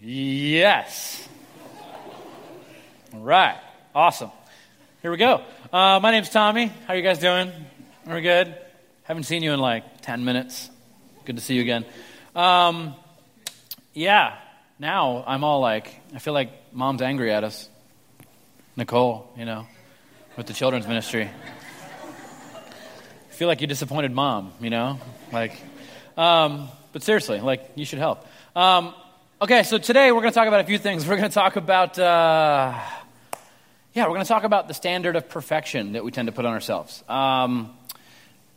Yes. All right. Awesome. Here we go. Uh, my name's Tommy. How are you guys doing? Are we good? Haven't seen you in like 10 minutes. Good to see you again. Um, yeah, now I'm all like, I feel like mom's angry at us. Nicole, you know, with the children's ministry. I feel like you disappointed mom, you know? Like, um, but seriously, like, you should help. Um, okay, so today we're going to talk about a few things. We're going to talk about, uh, yeah, we're going to talk about the standard of perfection that we tend to put on ourselves. Um,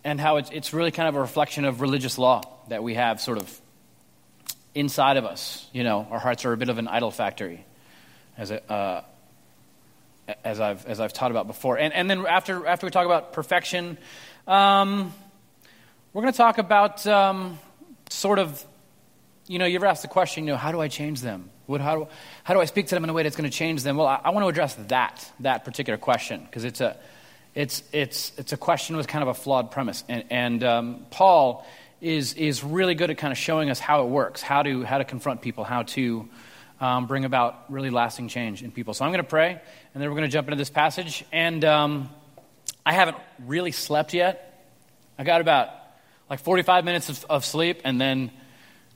and how it's, it's really kind of a reflection of religious law that we have sort of inside of us. You know, our hearts are a bit of an idol factory, as a, uh, as I've as I've taught about before. And and then after after we talk about perfection, um, we're going to talk about um, sort of, you know, you ever ask the question, you know, how do I change them? What, how, do, how do I speak to them in a way that's going to change them? Well, I, I want to address that that particular question because it's a it's it's it's a question with kind of a flawed premise, and, and um, Paul is is really good at kind of showing us how it works, how to how to confront people, how to um, bring about really lasting change in people. So I'm going to pray, and then we're going to jump into this passage. And um, I haven't really slept yet. I got about like 45 minutes of, of sleep, and then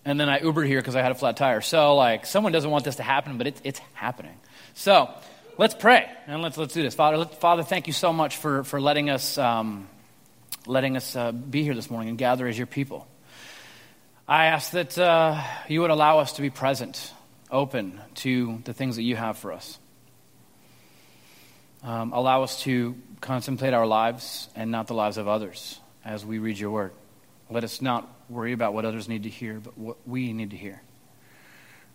and then I Ubered here because I had a flat tire. So like someone doesn't want this to happen, but it's it's happening. So let's pray and let's let's do this, Father. Let, Father, thank you so much for for letting us um, letting us uh, be here this morning and gather as your people. I ask that uh, you would allow us to be present open to the things that you have for us. Um, allow us to contemplate our lives and not the lives of others as we read your word. Let us not worry about what others need to hear, but what we need to hear.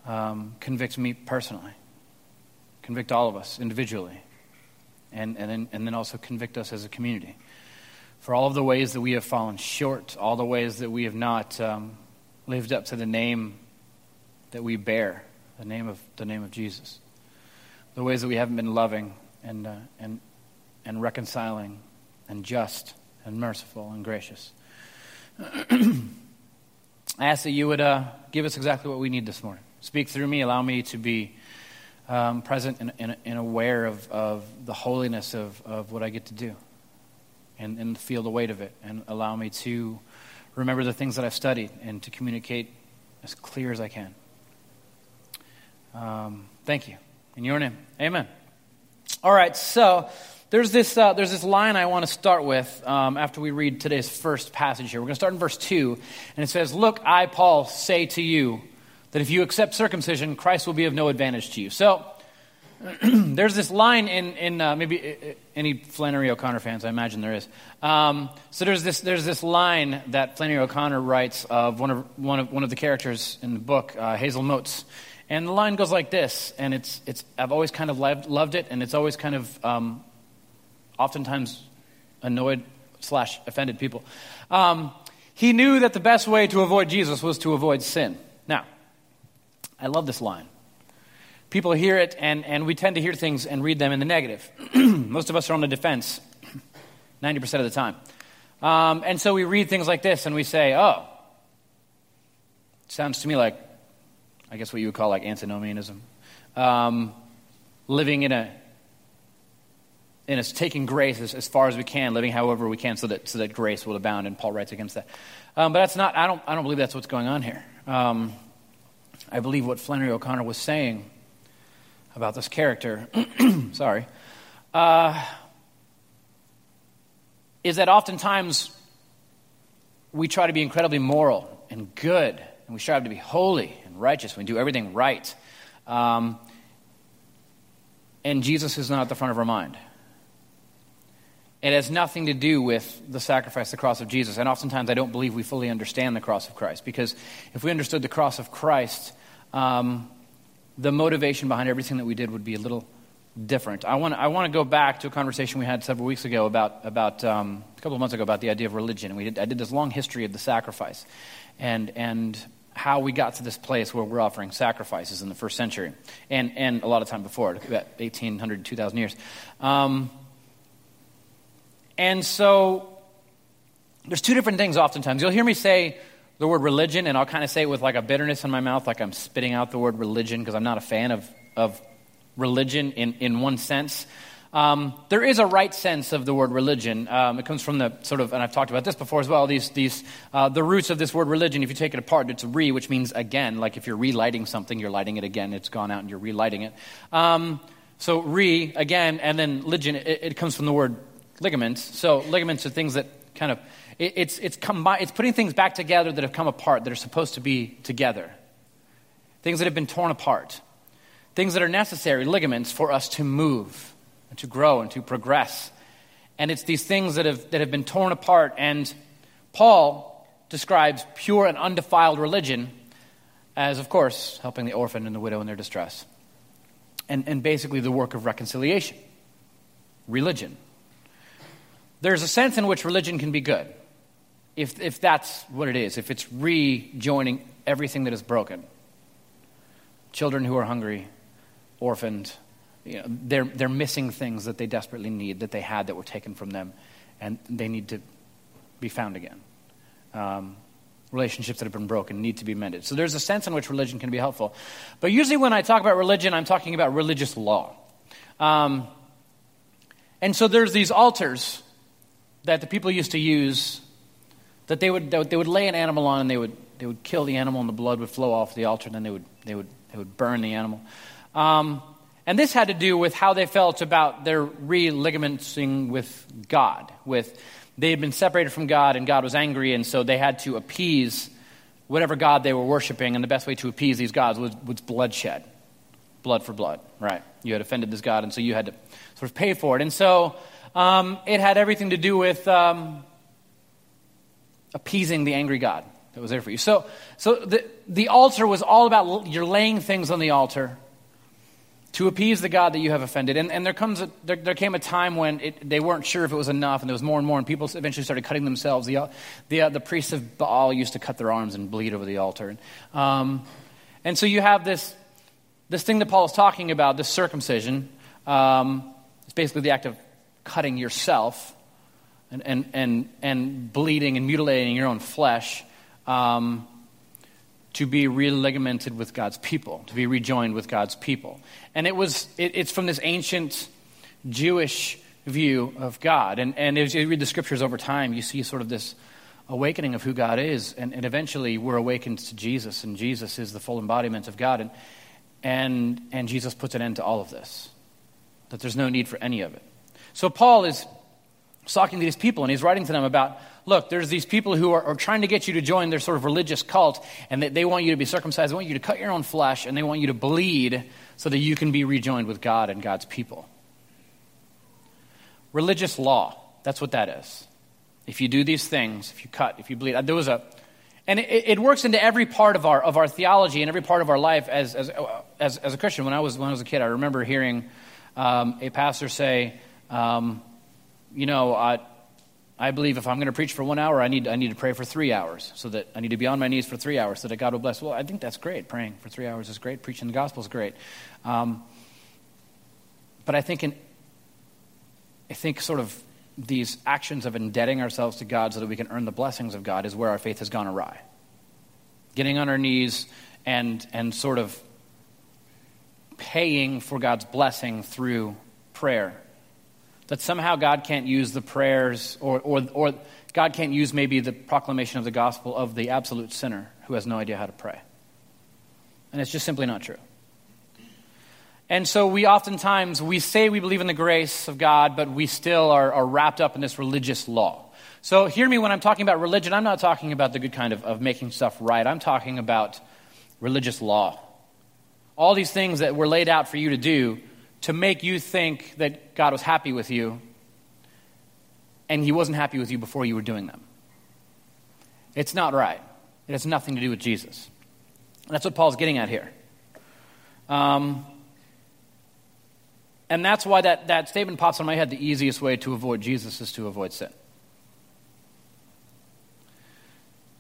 Um, convict me personally, convict all of us individually, and, and, then, and then also convict us as a community for all of the ways that we have fallen short, all the ways that we have not um, lived up to the name that we bear the name of, the name of Jesus. The ways that we haven't been loving and, uh, and, and reconciling and just and merciful and gracious. I ask that you would uh, give us exactly what we need this morning. Speak through me. Allow me to be um, present and, and, and, aware of, of the holiness of, of what I get to do and, and feel the weight of it. And allow me to remember the things that I've studied and to communicate as clear as I can. Um, thank you. In your name. Amen. All right, so there's this, uh, there's this line I want to start with um, after we read today's first passage here. We're going to start in verse 2, and it says, Look, I, Paul, say to you that if you accept circumcision, Christ will be of no advantage to you. So there's this line in, in uh, maybe uh, uh, any Flannery O'Connor fans, I imagine there is. Um, so there's this, there's this line that Flannery O'Connor writes of one of, one of, one of the characters in the book, uh, Hazel Motes. And the line goes like this, and it's, it's, I've always kind of loved, loved it, and it's always kind of um, oftentimes annoyed slash offended people. Um, he knew that the best way to avoid Jesus was to avoid sin. Now, I love this line. People hear it, and, and we tend to hear things and read them in the negative. Most of us are on the defense 90% of the time. Um, and so we read things like this, and we say, oh, sounds to me like I guess what you would call like antinomianism. Um, living in a in a taking grace as, as, far as we can, living however we can, so that so that grace will abound. And Paul writes against that. Um, but that's not. I don't. I don't believe that's what's going on here. Um, I believe what Flannery O'Connor was saying about this character. sorry. Uh, is that oftentimes we try to be incredibly moral and good, and we strive to be holy and righteous, we do everything right. Um, and Jesus is not at the front of our mind. It has nothing to do with the sacrifice, the cross of Jesus. And oftentimes I don't believe we fully understand the cross of Christ. Because if we understood the cross of Christ, um, the motivation behind everything that we did would be a little different. I want, I want to go back to a conversation we had several weeks ago about, about um, a couple of months ago about the idea of religion. We did, I did this long history of the sacrifice. And, and how we got to this place where we're offering sacrifices in the first century and, and a lot of time before, about 1800, 2000 years. Um, and so there's two different things oftentimes. You'll hear me say the word religion, and I'll kind of say it with like a bitterness in my mouth, like I'm spitting out the word religion because I'm not a fan of, of religion in, in one sense. Um, there is a right sense of the word religion. Um, it comes from the sort of, and I've talked about this before as well. These, these, uh, the roots of this word religion. If you take it apart, it's re, which means again. Like if you're relighting something, you're lighting it again. It's gone out, and you're relighting it. Um, so re again, and then ligen. It, it, comes from the word ligaments. So ligaments are things that kind of it, it's it's combi- It's putting things back together that have come apart that are supposed to be together. Things that have been torn apart. Things that are necessary, ligaments, for us to move and to grow and to progress. And it's these things that have, that have been torn apart. And Paul describes pure and undefiled religion as, of course, helping the orphan and the widow in their distress. And, and basically the work of reconciliation, religion. There's a sense in which religion can be good, if, if that's what it is, if it's rejoining everything that is broken. Children who are hungry, orphaned, you know, they're, they're missing things that they desperately need, that they had that were taken from them, and they need to be found again. Um, relationships that have been broken need to be mended. So there's a sense in which religion can be helpful. But usually when I talk about religion, I'm talking about religious law. Um, and so there's these altars that the people used to use that they would, they would lay an animal on and they would, they would kill the animal and the blood would flow off the altar and then they would, they would, they would burn the animal. Um, and this had to do with how they felt about their re-ligamenting with God. With they had been separated from God, and God was angry, and so they had to appease whatever God they were worshiping. And the best way to appease these gods was, was bloodshed, blood for blood. Right? You had offended this God, and so you had to sort of pay for it. And so um, it had everything to do with um, appeasing the angry God that was there for you. So, so the, the altar was all about you're laying things on the altar to appease the God that you have offended. And, and there, comes a, there, there, came a time when it, they weren't sure if it was enough, and there was more and more, and people eventually started cutting themselves. The, the, uh, the priests of Baal used to cut their arms and bleed over the altar. Um, and so you have this, this thing that Paul is talking about, this circumcision. Um, it's basically the act of cutting yourself and, and, and, and bleeding and mutilating your own flesh. Um, to be religamented with God's people, to be rejoined with God's people. And it was, it, it's from this ancient Jewish view of God. And, and as you read the scriptures over time, you see sort of this awakening of who God is. And, and eventually we're awakened to Jesus, and Jesus is the full embodiment of God. And, and, and Jesus puts an end to all of this, that there's no need for any of it. So Paul is talking to these people, and he's writing to them about look, there's these people who are, are, trying to get you to join their sort of religious cult, and they, they want you to be circumcised. They want you to cut your own flesh, and they want you to bleed so that you can be rejoined with God and God's people. Religious law, that's what that is. If you do these things, if you cut, if you bleed, there was a, and it, it works into every part of our, of our theology and every part of our life as, as, as, as a Christian. When I, was, when I was a kid, I remember hearing um, a pastor say, um, you know, uh, I believe if I'm going to preach for one hour, I need, I need to pray for three hours, so that I need to be on my knees for three hours, so that God will bless. Well, I think that's great. Praying for three hours is great. Preaching the gospel is great. Um, but I think, in, I think sort of these actions of indebting ourselves to God so that we can earn the blessings of God is where our faith has gone awry. Getting on our knees and, and sort of paying for God's blessing through prayer that somehow God can't use the prayers or, or, or God can't use maybe the proclamation of the gospel of the absolute sinner who has no idea how to pray. And it's just simply not true. And so we oftentimes, we say we believe in the grace of God, but we still are, are wrapped up in this religious law. So hear me when I'm talking about religion, I'm not talking about the good kind of, of making stuff right. I'm talking about religious law. All these things that were laid out for you to do to make you think that God was happy with you, and He wasn't happy with you before you were doing them. It's not right. It has nothing to do with Jesus. And that's what Paul's getting at here. Um, and that's why that, that statement pops in my head the easiest way to avoid Jesus is to avoid sin.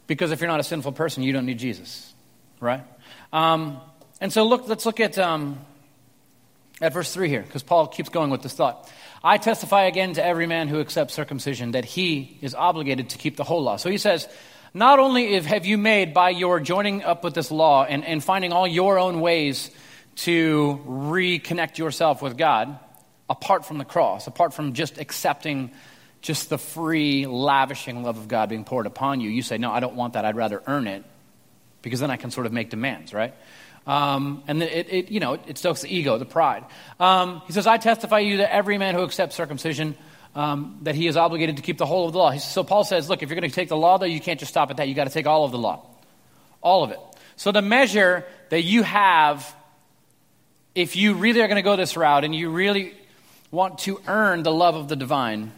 Because if you're not a sinful person, you don't need Jesus, right? Um, and so look, let's look at um, at verse 3 here, because Paul keeps going with this thought. I testify again to every man who accepts circumcision that he is obligated to keep the whole law. So he says, Not only have you made by your joining up with this law and, and finding all your own ways to reconnect yourself with God, apart from the cross, apart from just accepting just the free, lavishing love of God being poured upon you, you say, No, I don't want that. I'd rather earn it because then I can sort of make demands, right? Um, and it, it, you know, it stokes the ego, the pride. Um, he says, I testify you that every man who accepts circumcision, um, that he is obligated to keep the whole of the law. So Paul says, look, if you're going to take the law, though, you can't just stop at that. you got to take all of the law. All of it. So the measure that you have, if you really are going to go this route and you really want to earn the love of the divine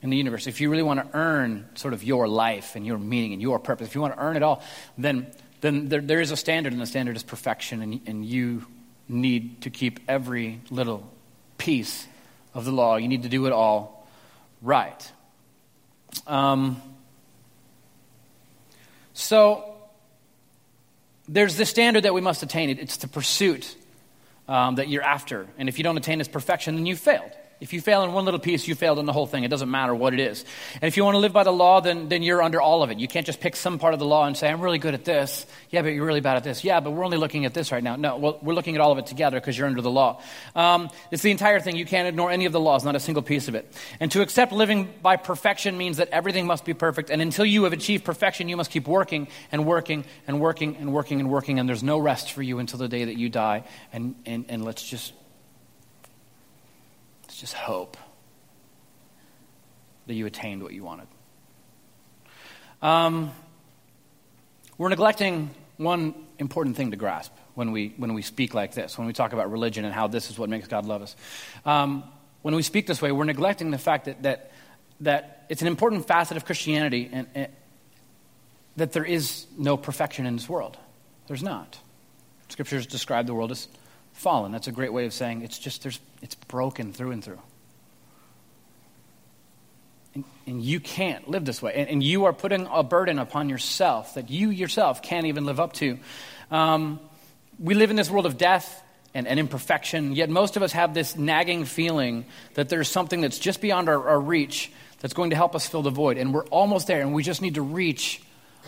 in the universe, if you really want to earn sort of your life and your meaning and your purpose, if you want to earn it all, then, then there, there is a standard, and the standard is perfection, and, and you need to keep every little piece of the law. You need to do it all right. Um, so, there's this standard that we must attain. It's the pursuit um, that you're after. And if you don't attain this perfection, then you've failed. If you fail in one little piece, you failed in the whole thing. It doesn't matter what it is. And if you want to live by the law, then, then you're under all of it. You can't just pick some part of the law and say, I'm really good at this. Yeah, but you're really bad at this. Yeah, but we're only looking at this right now. No, well, we're looking at all of it together because you're under the law. Um, it's the entire thing. You can't ignore any of the laws, not a single piece of it. And to accept living by perfection means that everything must be perfect. And until you have achieved perfection, you must keep working and working and working and working and working. And there's no rest for you until the day that you die. And, and, and let's just, just hope that you attained what you wanted. Um, we're neglecting one important thing to grasp when we, when we speak like this, when we talk about religion and how this is what makes God love us. Um, when we speak this way, we're neglecting the fact that, that, that it's an important facet of Christianity and, and that there is no perfection in this world. There's not. Scriptures describe the world as fallen. That's a great way of saying it's just there's it's broken through and through. And, and you can't live this way. And, and, you are putting a burden upon yourself that you yourself can't even live up to. Um, we live in this world of death and, and, imperfection, yet most of us have this nagging feeling that there's something that's just beyond our, our reach that's going to help us fill the void. And we're almost there, and we just need to reach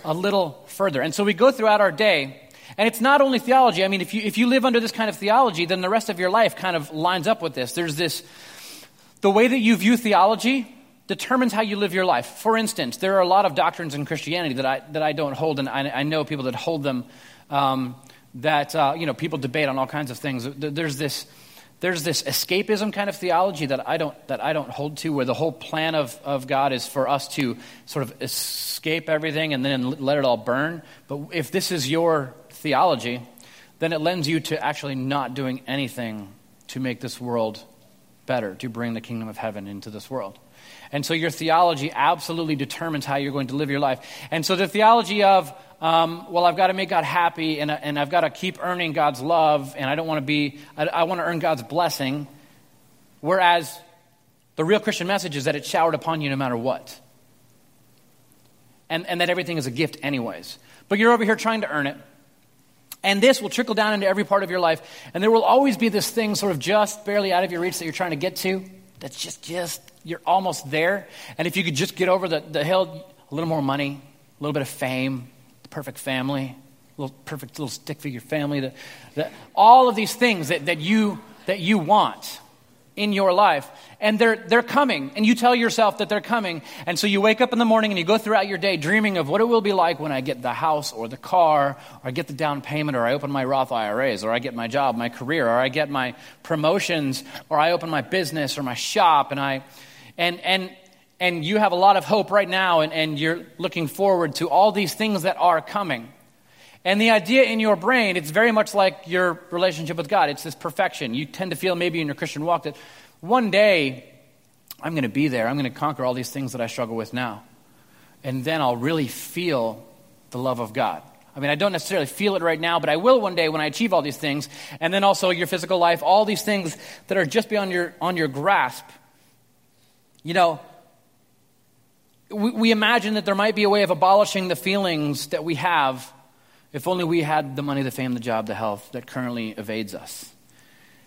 a little further. And so we go throughout our day. And it's not only theology. I mean, if you, if you live under this kind of theology, then the rest of your life kind of lines up with this. There's this, the way that you view theology determines how you live your life. For instance, there are a lot of doctrines in Christianity that I, that I don't hold, and I, I know people that hold them, um, that, uh, you know, people debate on all kinds of things. There's this, there's this escapism kind of theology that I don't, that I don't hold to, where the whole plan of, of God is for us to sort of escape everything and then let it all burn. But if this is your theology, then it lends you to actually not doing anything to make this world better, to bring the kingdom of heaven into this world. And so your theology absolutely determines how you're going to live your life. And so the theology of, um, well, I've got to make God happy and, and I've got to keep earning God's love and I don't want to be, I, I want to earn God's blessing. Whereas the real Christian message is that it's showered upon you no matter what. And, and that everything is a gift, anyways. But you're over here trying to earn it. And this will trickle down into every part of your life. And there will always be this thing sort of just barely out of your reach that you're trying to get to that's just, just, you're almost there. And if you could just get over the, the hill, a little more money, a little bit of fame, the perfect family, a little perfect little stick figure family, the, the, all of these things that, that, you, that you want in your life. And they're, they're coming, and you tell yourself that they're coming. And so you wake up in the morning and you go throughout your day dreaming of what it will be like when I get the house or the car, or I get the down payment, or I open my Roth IRAs, or I get my job, my career, or I get my promotions, or I open my business or my shop. And, I, and, and, and you have a lot of hope right now, and, and you're looking forward to all these things that are coming. And the idea in your brain, it's very much like your relationship with God. It's this perfection. You tend to feel maybe in your Christian walk that one day I'm going to be there. I'm going to conquer all these things that I struggle with now. And then I'll really feel the love of God. I mean, I don't necessarily feel it right now, but I will one day when I achieve all these things. And then also your physical life, all these things that are just beyond your, on your grasp. You know, we, we imagine that there might be a way of abolishing the feelings that we have if only we had the money, the fame, the job, the health that currently evades us.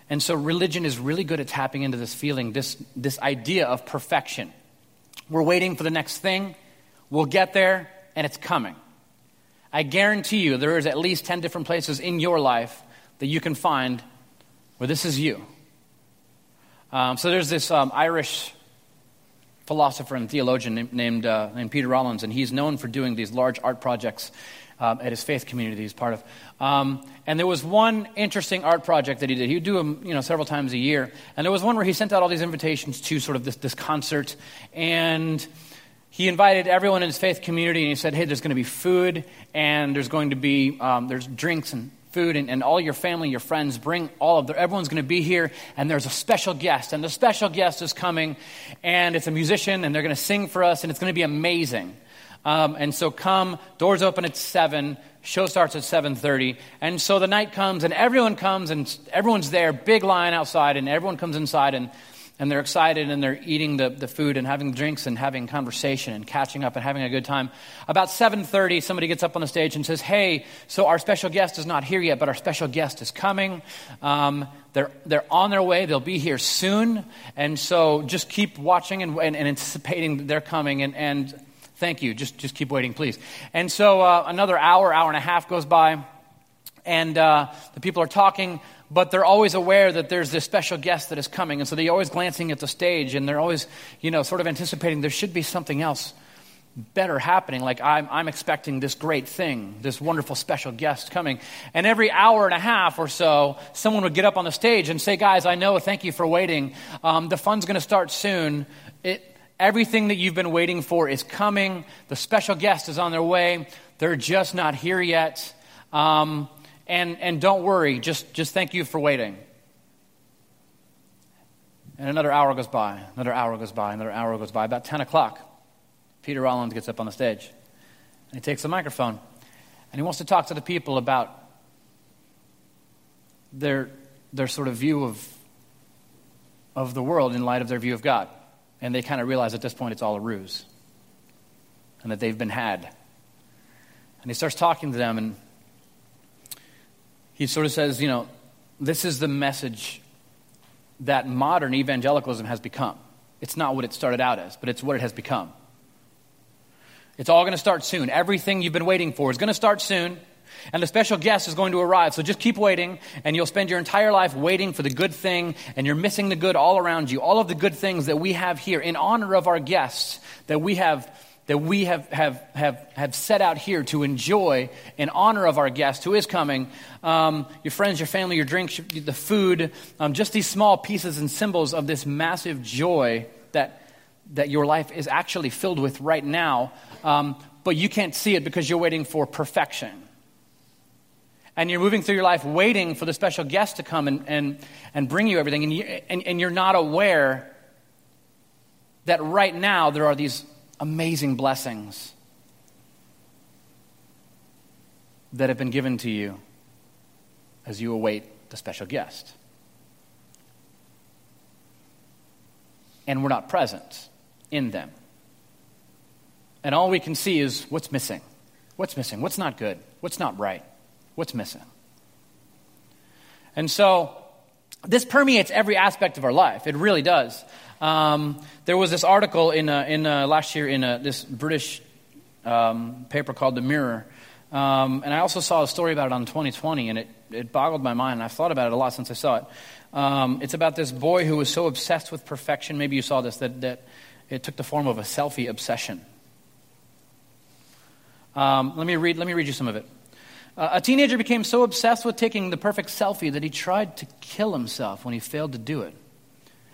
And so religion is really good at tapping into this feeling, this, this idea of perfection. We're waiting for the next thing, we'll get there, and it's coming. I guarantee you there is at least 10 different places in your life that you can find where this is you. Um, so there's this um, Irish philosopher and theologian named, uh, named Peter Rollins, and he's known for doing these large art projects um, at his faith community he's part of. Um, and there was one interesting art project that he did. He would do them, you know, several times a year. And there was one where he sent out all these invitations to sort of this, this concert. And he invited everyone in his faith community, and he said, hey, there's going to be food, and there's going to be, um, there's drinks and food and, and, all your family, your friends, bring all of. Everyone's going to be here, and there's a special guest, and the special guest is coming, and it's a musician, and they're going to sing for us, and it's going to be amazing. Um, and so come, doors open at 7, show starts at 7.30. And so the night comes and everyone comes and everyone's there, big line outside, and everyone comes inside and, and they're excited and they're eating the, the food and having drinks and having conversation and catching up and having a good time. About 7.30, somebody gets up on the stage and says, hey, so our special guest is not here yet, but our special guest is coming. Um, they're, they're on their way. They'll be here soon. And so just keep watching and, and, and anticipating they're coming. And, and Thank you. Just, just keep waiting, please. And so uh, another hour, hour and a half goes by, and uh, the people are talking, but they're always aware that there's this special guest that is coming. And so they're always glancing at the stage, and they're always, you know, sort of anticipating there should be something else better happening. Like, I'm, I'm expecting this great thing, this wonderful special guest coming. And every hour and a half or so, someone would get up on the stage and say, Guys, I know, thank you for waiting. Um, the fun's going to start soon. It, Everything that you've been waiting for is coming. The special guest is on their way. They're just not here yet. Um, and, and don't worry, just, just thank you for waiting. And another hour goes by, another hour goes by, another hour goes by. About 10 o'clock, Peter Rollins gets up on the stage. And he takes the microphone. And he wants to talk to the people about their, their sort of view of, of the world in light of their view of God. And they kind of realize at this point it's all a ruse and that they've been had. And he starts talking to them, and he sort of says, You know, this is the message that modern evangelicalism has become. It's not what it started out as, but it's what it has become. It's all going to start soon. Everything you've been waiting for is going to start soon. And the special guest is going to arrive. So just keep waiting, and you'll spend your entire life waiting for the good thing, and you're missing the good all around you. All of the good things that we have here in honor of our guests that we have. That we have, have, have, have set out here to enjoy in honor of our guest who is coming. Um, your friends, your family, your drinks, the food, um, just these small pieces and symbols of this massive joy that, that your life is actually filled with right now. Um, but you can't see it because you're waiting for perfection and you're moving through your life waiting for the special guest to come and, and, and bring you everything, and, you, and, and you're not aware that right now there are these amazing blessings that have been given to you as you await the special guest. And we're not present in them. And all we can see is what's missing. What's missing? What's not good? What's not right? What's missing? And so this permeates every aspect of our life. It really does. Um, there was this article in, uh, in uh, last year in uh, this British um, paper called The Mirror. Um, and I also saw a story about it on 2020, and it, it boggled my mind. I've thought about it a lot since I saw it. Um, it's about this boy who was so obsessed with perfection. Maybe you saw this, that, that it took the form of a selfie obsession. Um, let, me read, let me read you some of it. Uh, a teenager became so obsessed with taking the perfect selfie that he tried to kill himself when he failed to do it.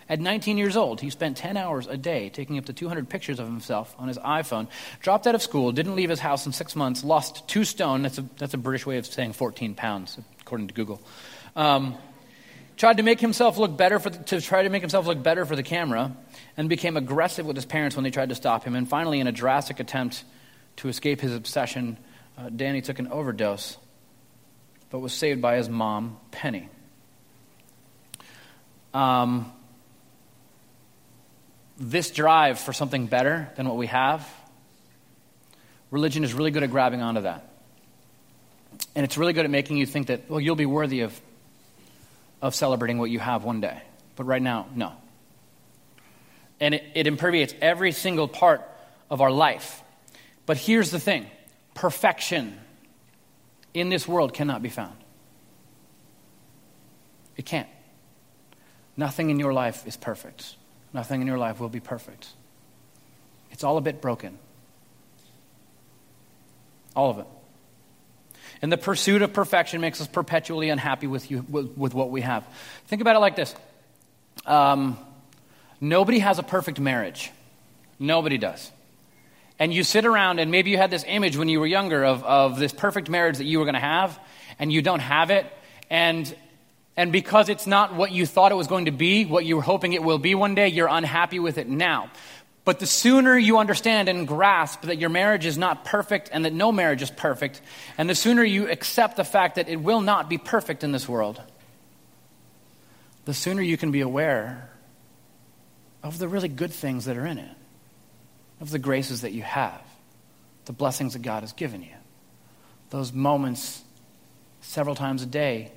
At 19 years old, he spent 10 hours a day taking up to 200 pictures of himself on his iPhone, dropped out of school, didn't leave his house in six months, lost two stone. That's a, that's a British way of saying 14 pounds, according to Google. Um, tried to make himself look better for the, to try to make himself look better for the camera, and became aggressive with his parents when they tried to stop him. And finally, in a drastic attempt to escape his obsession, uh, Danny took an overdose, but was saved by his mom, Penny. Um, this drive for something better than what we have, religion is really good at grabbing onto that. And it's really good at making you think that, well, you'll be worthy of, of celebrating what you have one day. But right now, no. And it, it impermeates every single part of our life. But here's the thing perfection in this world cannot be found. It can't. Nothing in your life is perfect. Nothing in your life will be perfect. It's all a bit broken. All of it. And the pursuit of perfection makes us perpetually unhappy with, you, with, with what we have. Think about it like this um, Nobody has a perfect marriage. Nobody does. And you sit around, and maybe you had this image when you were younger of, of this perfect marriage that you were going to have, and you don't have it. And, and because it's not what you thought it was going to be, what you were hoping it will be one day, you're unhappy with it now. But the sooner you understand and grasp that your marriage is not perfect and that no marriage is perfect, and the sooner you accept the fact that it will not be perfect in this world, the sooner you can be aware of the really good things that are in it, of the graces that you have, the blessings that God has given you. Those moments several times a day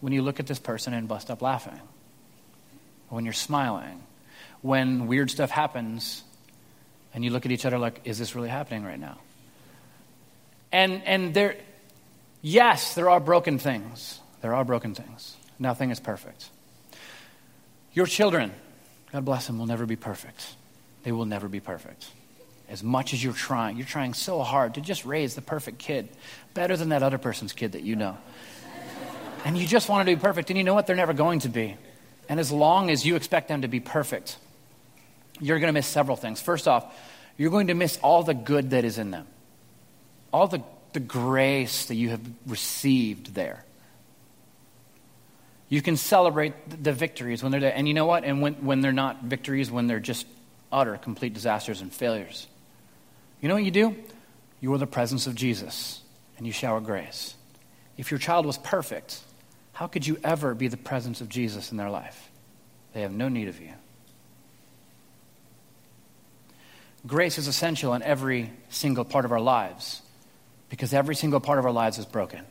when you look at this person and bust up laughing, when you're smiling, when weird stuff happens and you look at each other like, is this really happening right now? And, and there, yes, there are broken things. There are broken things. Nothing is perfect. Your children, God bless them, will never be perfect. They will never be perfect. As much as you're trying, you're trying so hard to just raise the perfect kid, better than that other person's kid that you know. And you just want to be perfect. And you know what? They're never going to be. And as long as you expect them to be perfect, you're going to miss several things. First off, you're going to miss all the good that is in them, all the, the grace that you have received there. You can celebrate the victories when they're there. And you know what? And when, when they're not victories, when they're just utter, complete disasters and failures. You know what you do? You are the presence of Jesus and you shower grace. If your child was perfect, how could you ever be the presence of Jesus in their life? They have no need of you. Grace is essential in every single part of our lives because every single part of our lives is broken.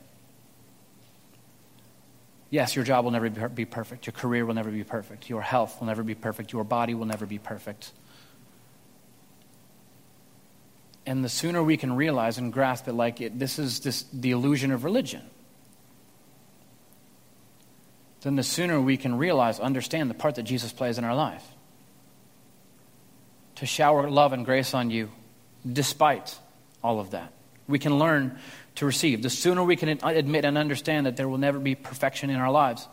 Yes, your job will never be perfect. Your career will never be perfect. Your health will never be perfect. Your body will never be perfect. And the sooner we can realize and grasp it like it, this is this, the illusion of religion, then the sooner we can realize, understand the part that Jesus plays in our life to shower love and grace on you despite all of that. We can learn to receive. The sooner we can admit and understand that there will never be perfection in our lives,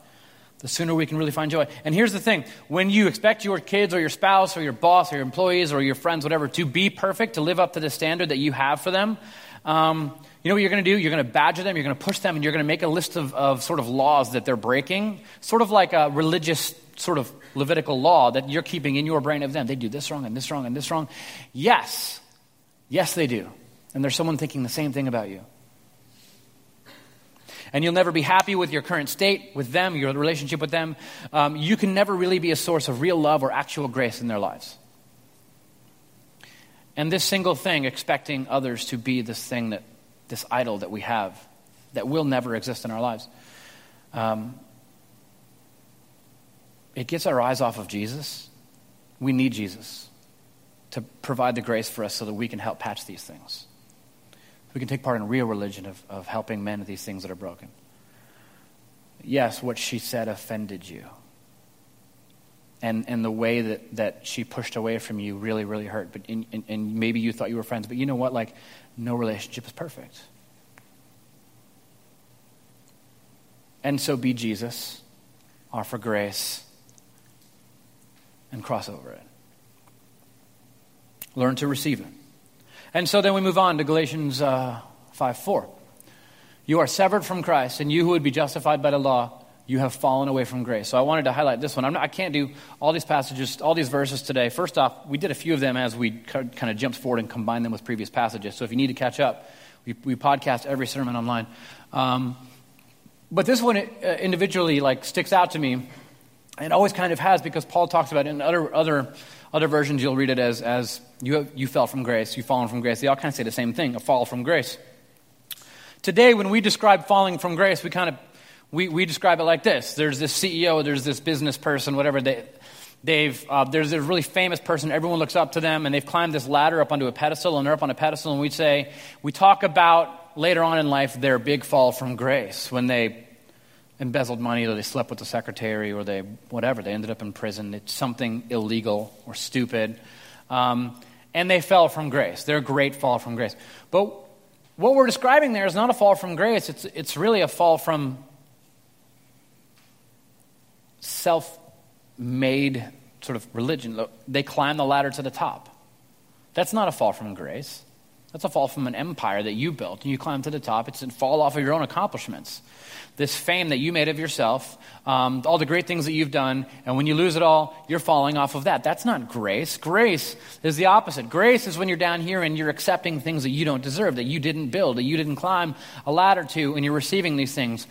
the sooner we can really find joy. And here's the thing when you expect your kids or your spouse or your boss or your employees or your friends, whatever, to be perfect, to live up to the standard that you have for them, um, you know what you're going to do? You're going to badger them, you're going to push them, and you're going to make a list of, of sort of laws that they're breaking, sort of like a religious sort of Levitical law that you're keeping in your brain of them. They do this wrong and this wrong and this wrong. Yes. Yes, they do. And there's someone thinking the same thing about you. And you'll never be happy with your current state, with them, your relationship with them. Um, you can never really be a source of real love or actual grace in their lives. And this single thing, expecting others to be this thing that, this idol that we have, that will never exist in our lives, um, it gets our eyes off of Jesus. We need Jesus to provide the grace for us so that we can help patch these things. We can take part in real religion of, of helping men with these things that are broken. Yes, what she said offended you. And, and the way that, that she pushed away from you really, really hurt. But in, in, and maybe you thought you were friends. But you know what? Like, no relationship is perfect. And so be Jesus, offer grace, and cross over it. Learn to receive it. And so then we move on to Galatians uh, 5 4. You are severed from Christ, and you who would be justified by the law, you have fallen away from grace. So I wanted to highlight this one. Not, i can't do all these passages, all these verses today. First off, we did a few of them as we kind of jumped forward and combined them with previous passages. So if you need to catch up, we, we podcast every sermon online. Um, but this one uh, individually like sticks out to me it always kind of has because Paul talks about it in other, other, other versions, you'll read it as, as you, have, you fell from grace, you've fallen from grace. They all kind of say the same thing, a fall from grace. Today, when we describe falling from grace, we kind of we, we describe it like this. There's this CEO, there's this business person, whatever. They, They've, uh, there's a really famous person, everyone looks up to them, and they've climbed this ladder up onto a pedestal, and they're up on a pedestal, and we say, we talk about later on in life their big fall from grace when they embezzled money or they slept with the secretary or they, whatever, they ended up in prison. It's something illegal or stupid. Um, and they fell from grace. they're a great fall from grace. But what we're describing there is not a fall from grace, it's, it's really a fall from self made sort of religion. They climb the ladder to the top. That's not a fall from grace. That's a fall from an empire that you built and you climb to the top. It's a fall off of your own accomplishments. This fame that you made of yourself, um, all the great things that you've done, and when you lose it all, you're falling off of that. That's not grace. Grace is the opposite. Grace is when you're down here and you're accepting things that you don't deserve, that you didn't build, that you didn't climb a ladder to, and you're receiving these things.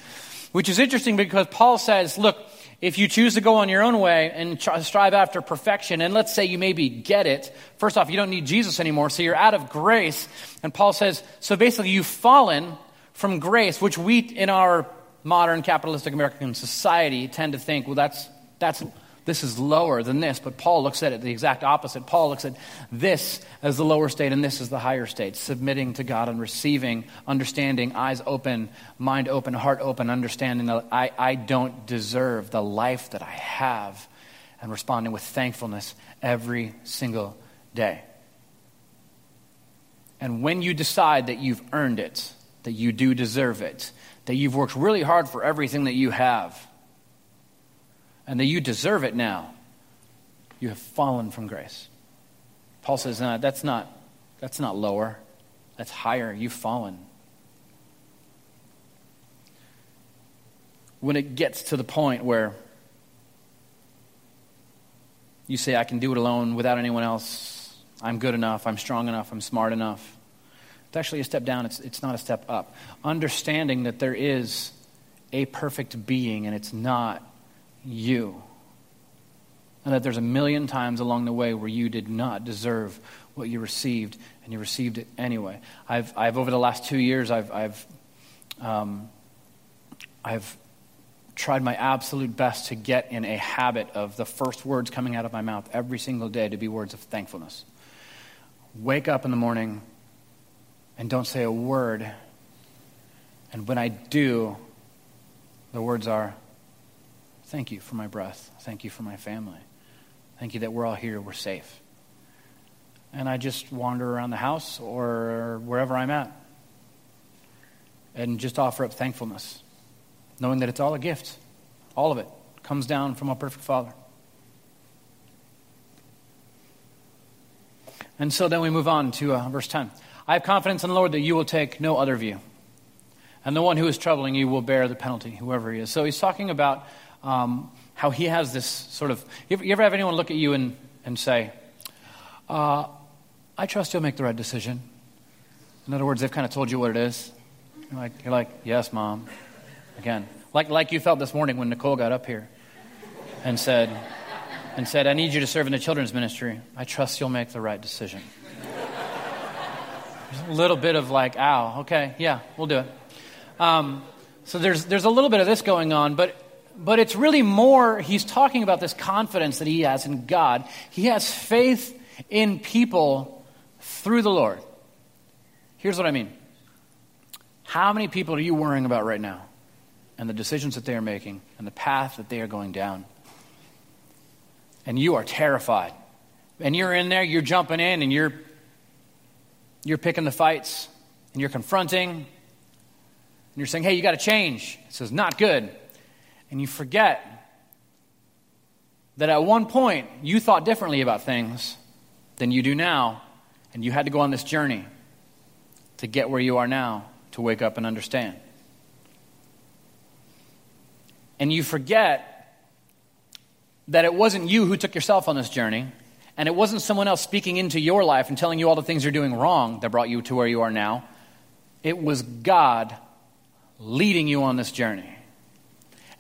Which is interesting because Paul says, look, if you choose to go on your own way and strive after perfection, and let's say you maybe get it, first off, you don't need Jesus anymore, so you're out of grace. And Paul says, so basically you've fallen from grace, which we in our modern capitalistic American society tend to think, well, that's, that's this is lower than this, but Paul looks at it the exact opposite. Paul looks at this as the lower state and this as the higher state, submitting to God and receiving, understanding, eyes open, mind open, heart open, understanding that I, I don't deserve the life that I have, and responding with thankfulness every single day. And when you decide that you've earned it, that you do deserve it, that you've worked really hard for everything that you have, and that you deserve it now, you have fallen from grace. Paul says, no, that's not, that's not lower, that's higher. You've fallen. When it gets to the point where you say, I can do it alone without anyone else, I'm good enough, I'm strong enough, I'm smart enough. It's actually a step down, it's, it's not a step up. Understanding that there is a perfect being and it's not you. And that there's a million times along the way where you did not deserve what you received, and you received it anyway. I've, I've over the last two years, I've, I've, um, I've tried my absolute best to get in a habit of the first words coming out of my mouth every single day to be words of thankfulness. Wake up in the morning and don't say a word. And when I do, the words are, Thank you for my breath. Thank you for my family. Thank you that we're all here, we're safe. And I just wander around the house or wherever I'm at and just offer up thankfulness, knowing that it's all a gift. All of it comes down from a perfect Father. And so then we move on to uh, verse 10. I have confidence in the Lord that you will take no other view. And the one who is troubling you will bear the penalty, whoever he is. So he's talking about um, how he has this sort of. You ever, you ever, have anyone look at you and, and say, uh, I trust you'll make the right decision? In other words, they've kind of told you what it is. You're like, you're like yes, mom. Again, like, like you felt this morning when Nicole got up here and said, and said, I need you to serve in the children's ministry. I trust you'll make the right decision. A little bit of like, ow, okay, yeah, we'll do it. Um, so there's, there's a little bit of this going on, but but it's really more, he's talking about this confidence that he has in God. He has faith in people through the Lord. Here's what I mean How many people are you worrying about right now? And the decisions that they are making, and the path that they are going down. And you are terrified. And you're in there, you're jumping in, and you're, you're picking the fights, and you're confronting, and you're saying, hey, you got to change. It says, not good and you forget that at one point you thought differently about things than you do now, and you had to go on this journey to get where you are now, to wake up and understand. And you forget that it wasn't you who took yourself on this journey, and it wasn't someone else speaking into your life and telling you all the things you're doing wrong that brought you to where you are now. It was God leading you on this journey.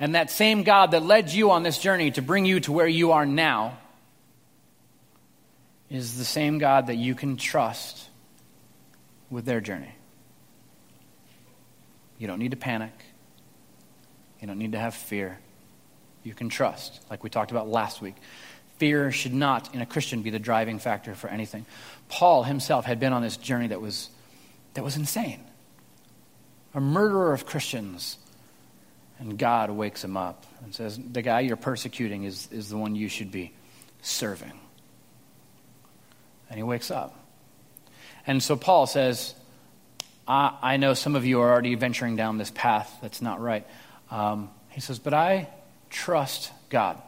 And that same God that led you on this journey to bring you to where you are now is the same God that you can trust with their journey. You don't need to panic. You don't need to have fear. You can trust, like we talked about last week. Fear should not, in a Christian, be the driving factor for anything. Paul himself had been on this journey that was, that was insane. A murderer of Christians. And God wakes him up and says, The guy you're persecuting is, is the one you should be serving. And he wakes up. And so Paul says, I, I know some of you are already venturing down this path that's not right. Um, he says, But I trust God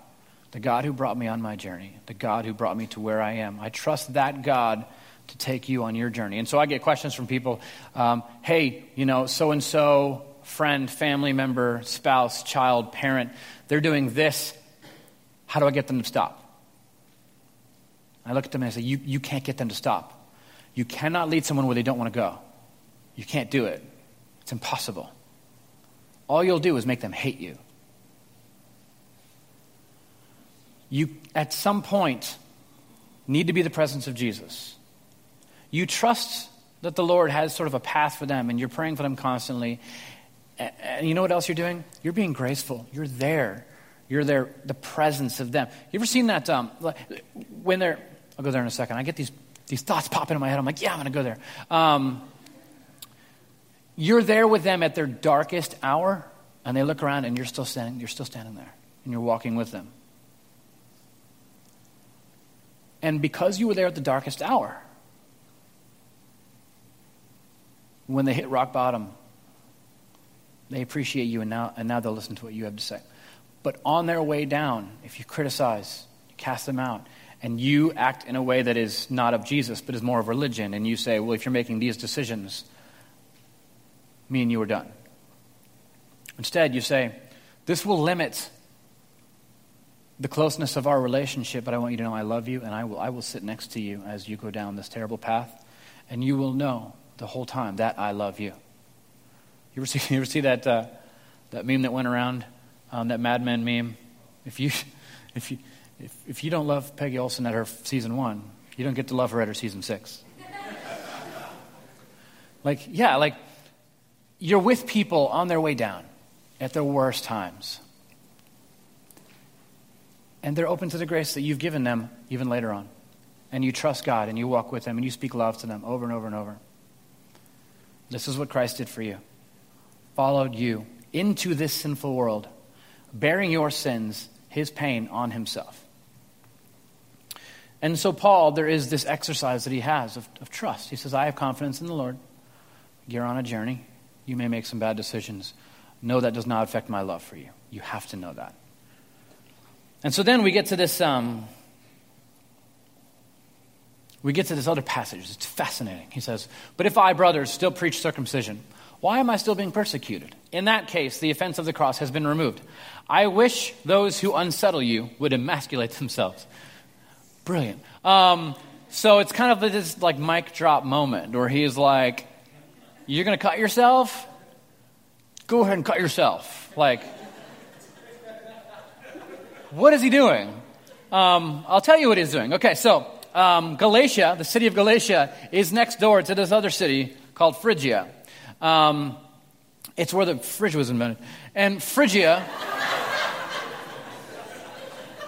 the God who brought me on my journey, the God who brought me to where I am. I trust that God to take you on your journey. And so I get questions from people um, hey, you know, so and so, friend, family member, spouse, child, parent, they're doing this. How do I get them to stop? I look at them and I say, you, you can't get them to stop. You cannot lead someone where they don't want to go. You can't do it. It's impossible. All you'll do is make them hate you. you at some point need to be the presence of Jesus. You trust that the Lord has sort of a path for them and you're praying for them constantly. And you know what else you're doing? You're being graceful. You're there. You're there, the presence of them. You ever seen that? Um, when they're, I'll go there in a second. I get these, these thoughts popping in my head. I'm like, yeah, I'm going to go there. Um, you're there with them at their darkest hour, and they look around and you're still standing, you're still standing there, and you're walking with them. And because you were there at the darkest hour, when they hit rock bottom, they appreciate you and now, and now they'll listen to what you have to say. But on their way down, if you criticize, you cast them out, and you act in a way that is not of Jesus, but is more of religion, and you say, well, if you're making these decisions, me and you are done. Instead, you say, this will limit the closeness of our relationship, but I want you to know I love you and I will, I will sit next to you as you go down this terrible path, and you will know the whole time that I love you. You ever see, you ever see that, uh, that meme that went around, um, that Mad Men meme? If you, if, you, if, if you don't love Peggy Olson at her season one, you don't get to love her at her season six. like, yeah, like you're with people on their way down at their worst times and they're open to the grace that you've given them even later on. And you trust God and you walk with them and you speak love to them over and over and over. This is what Christ did for you. Followed you into this sinful world, bearing your sins, his pain on himself. And so, Paul, there is this exercise that he has of, of trust. He says, I have confidence in the Lord. You're on a journey. You may make some bad decisions. No, that does not affect my love for you. You have to know that. And so then we get to this. Um, we get to this other passage. It's fascinating. He says, But if I, brothers, still preach circumcision, why am I still being persecuted? In that case, the offense of the cross has been removed. I wish those who unsettle you would emasculate themselves. Brilliant. Um, so it's kind of this like mic drop moment where he's like, You're going to cut yourself? Go ahead and cut yourself. Like, what is he doing? Um, I'll tell you what he's doing. Okay, so um, Galatia, the city of Galatia, is next door to this other city called Phrygia. Um, it's where the fridge was invented. And Phrygia,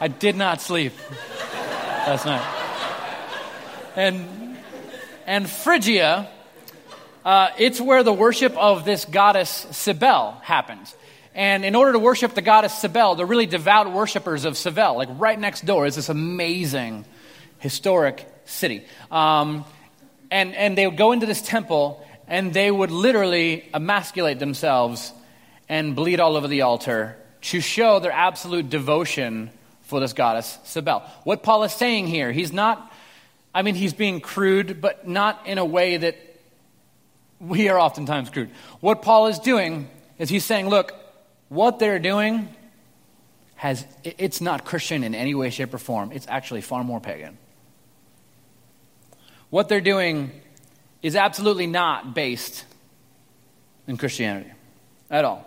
I did not sleep last night. And, and Phrygia, uh, it's where the worship of this goddess Cybele happens. And in order to worship the goddess Cybele, the really devout worshippers of Cybele, like right next door, is this amazing historic city. Um, and, and they would go into this temple and they would literally emasculate themselves and bleed all over the altar to show their absolute devotion for this goddess Cybele. What Paul is saying here, he's not, I mean, he's being crude, but not in a way that we are oftentimes crude. What Paul is doing is he's saying, look, what they're doing has it's not Christian in any way, shape, or form. It's actually far more pagan. What they're doing is absolutely not based in Christianity at all.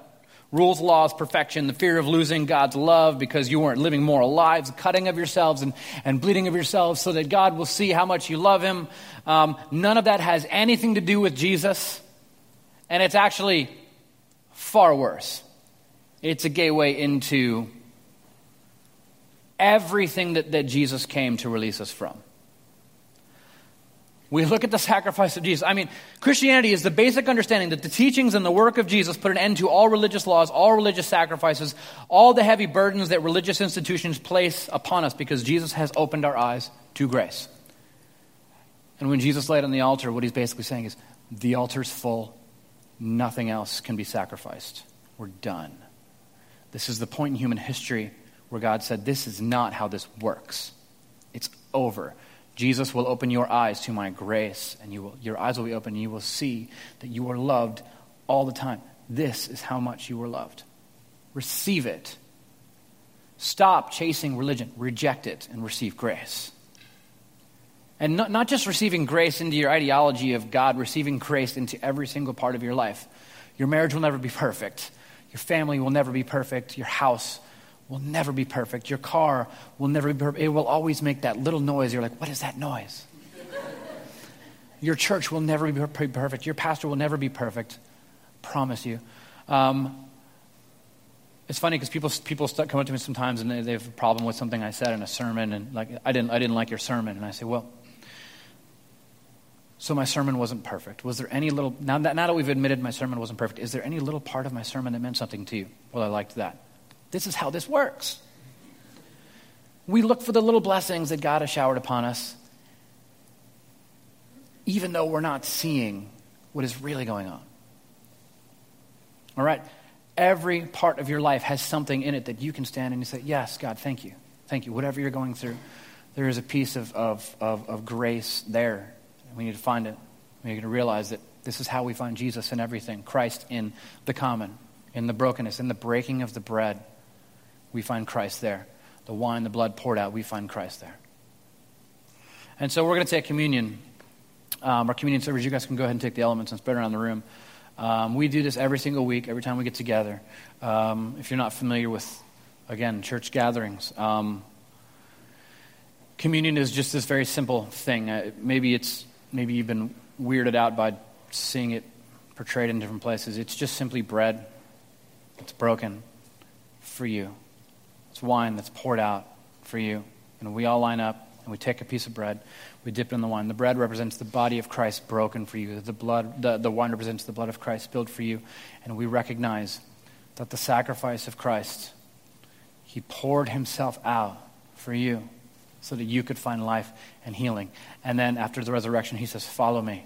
Rules, laws, perfection, the fear of losing God's love because you weren't living moral lives, cutting of yourselves and, and bleeding of yourselves so that God will see how much you love Him. Um, none of that has anything to do with Jesus, and it's actually far worse. It's a gateway into everything that, that Jesus came to release us from. We look at the sacrifice of Jesus. I mean, Christianity is the basic understanding that the teachings and the work of Jesus put an end to all religious laws, all religious sacrifices, all the heavy burdens that religious institutions place upon us because Jesus has opened our eyes to grace. And when Jesus laid on the altar, what he's basically saying is the altar's full, nothing else can be sacrificed. We're done. This is the point in human history where God said, This is not how this works. It's over. Jesus will open your eyes to my grace, and you will, your eyes will be open, and you will see that you are loved all the time. This is how much you are loved. Receive it. Stop chasing religion, reject it, and receive grace. And not, not just receiving grace into your ideology of God, receiving grace into every single part of your life. Your marriage will never be perfect. Your family will never be perfect. Your house will never be perfect. Your car will never be perfect. It will always make that little noise. You're like, what is that noise? Your church will never be perfect. Your pastor will never be perfect. Promise you. Um, it's funny because people, people come up to me sometimes and they, they have a problem with something I said in a sermon, and like I didn't, I didn't like your sermon, and I say, well, so my sermon wasn't perfect. Was there any little now that now that we've admitted my sermon wasn't perfect, is there any little part of my sermon that meant something to you? Well, I liked that. This is how this works. We look for the little blessings that God has showered upon us, even though we're not seeing what is really going on. All right? Every part of your life has something in it that you can stand and you say, Yes, God, thank you. Thank you. Whatever you're going through, there is a piece of, of, of, of grace there. We need to find it. We need to realize that this is how we find Jesus in everything Christ in the common, in the brokenness, in the breaking of the bread we find Christ there. The wine, the blood poured out, we find Christ there. And so we're going to take communion. Um, our communion service, you guys can go ahead and take the elements and spread around the room. Um, we do this every single week, every time we get together. Um, if you're not familiar with, again, church gatherings, um, communion is just this very simple thing. Uh, maybe it's maybe you've been weirded out by seeing it portrayed in different places. It's just simply bread. It's broken for you. It's wine that's poured out for you. And we all line up and we take a piece of bread, we dip it in the wine. The bread represents the body of Christ broken for you. The, blood, the, the wine represents the blood of Christ spilled for you. And we recognize that the sacrifice of Christ, He poured Himself out for you so that you could find life and healing. And then after the resurrection, He says, Follow me.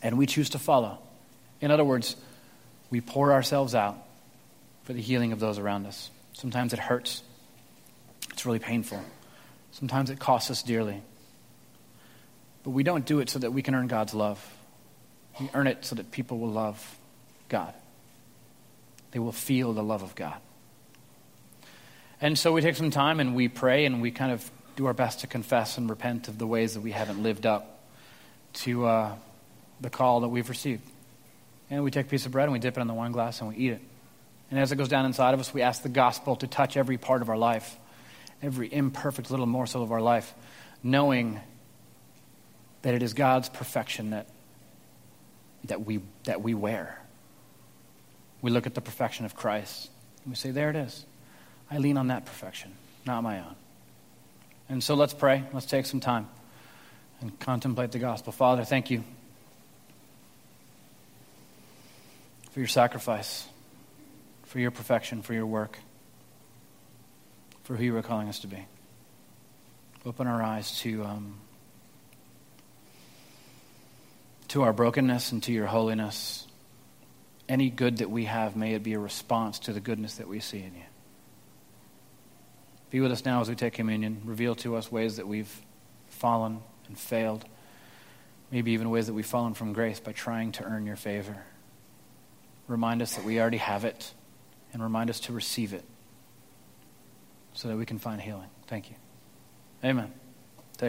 And we choose to follow. In other words, we pour ourselves out for the healing of those around us. Sometimes it hurts, it's really painful. Sometimes it costs us dearly. But we don't do it so that we can earn God's love. We earn it so that people will love God. They will feel the love of God. And so we take some time and we pray and we kind of do our best to confess and repent of the ways that we haven't lived up to uh, the call that we've received. And we take a piece of bread and we dip it in the wine glass and we eat it. And as it goes down inside of us, we ask the gospel to touch every part of our life, every imperfect little morsel of our life, knowing that it is God's perfection that, that, we, that we wear. We look at the perfection of Christ and we say, There it is. I lean on that perfection, not my own. And so let's pray. Let's take some time and contemplate the gospel. Father, thank you for your sacrifice for your perfection, for your work, for who you are calling us to be. Open our eyes to, um, to our brokenness and to your holiness. Any good that we have, may it be a response to the goodness that we see in you. Be with us now as we take communion. Reveal to us ways that we've fallen and failed. Maybe even ways that we've fallen from grace by trying to earn your favor. Remind us that we already have it and remind us to receive it so that we can find healing. Thank you. Amen.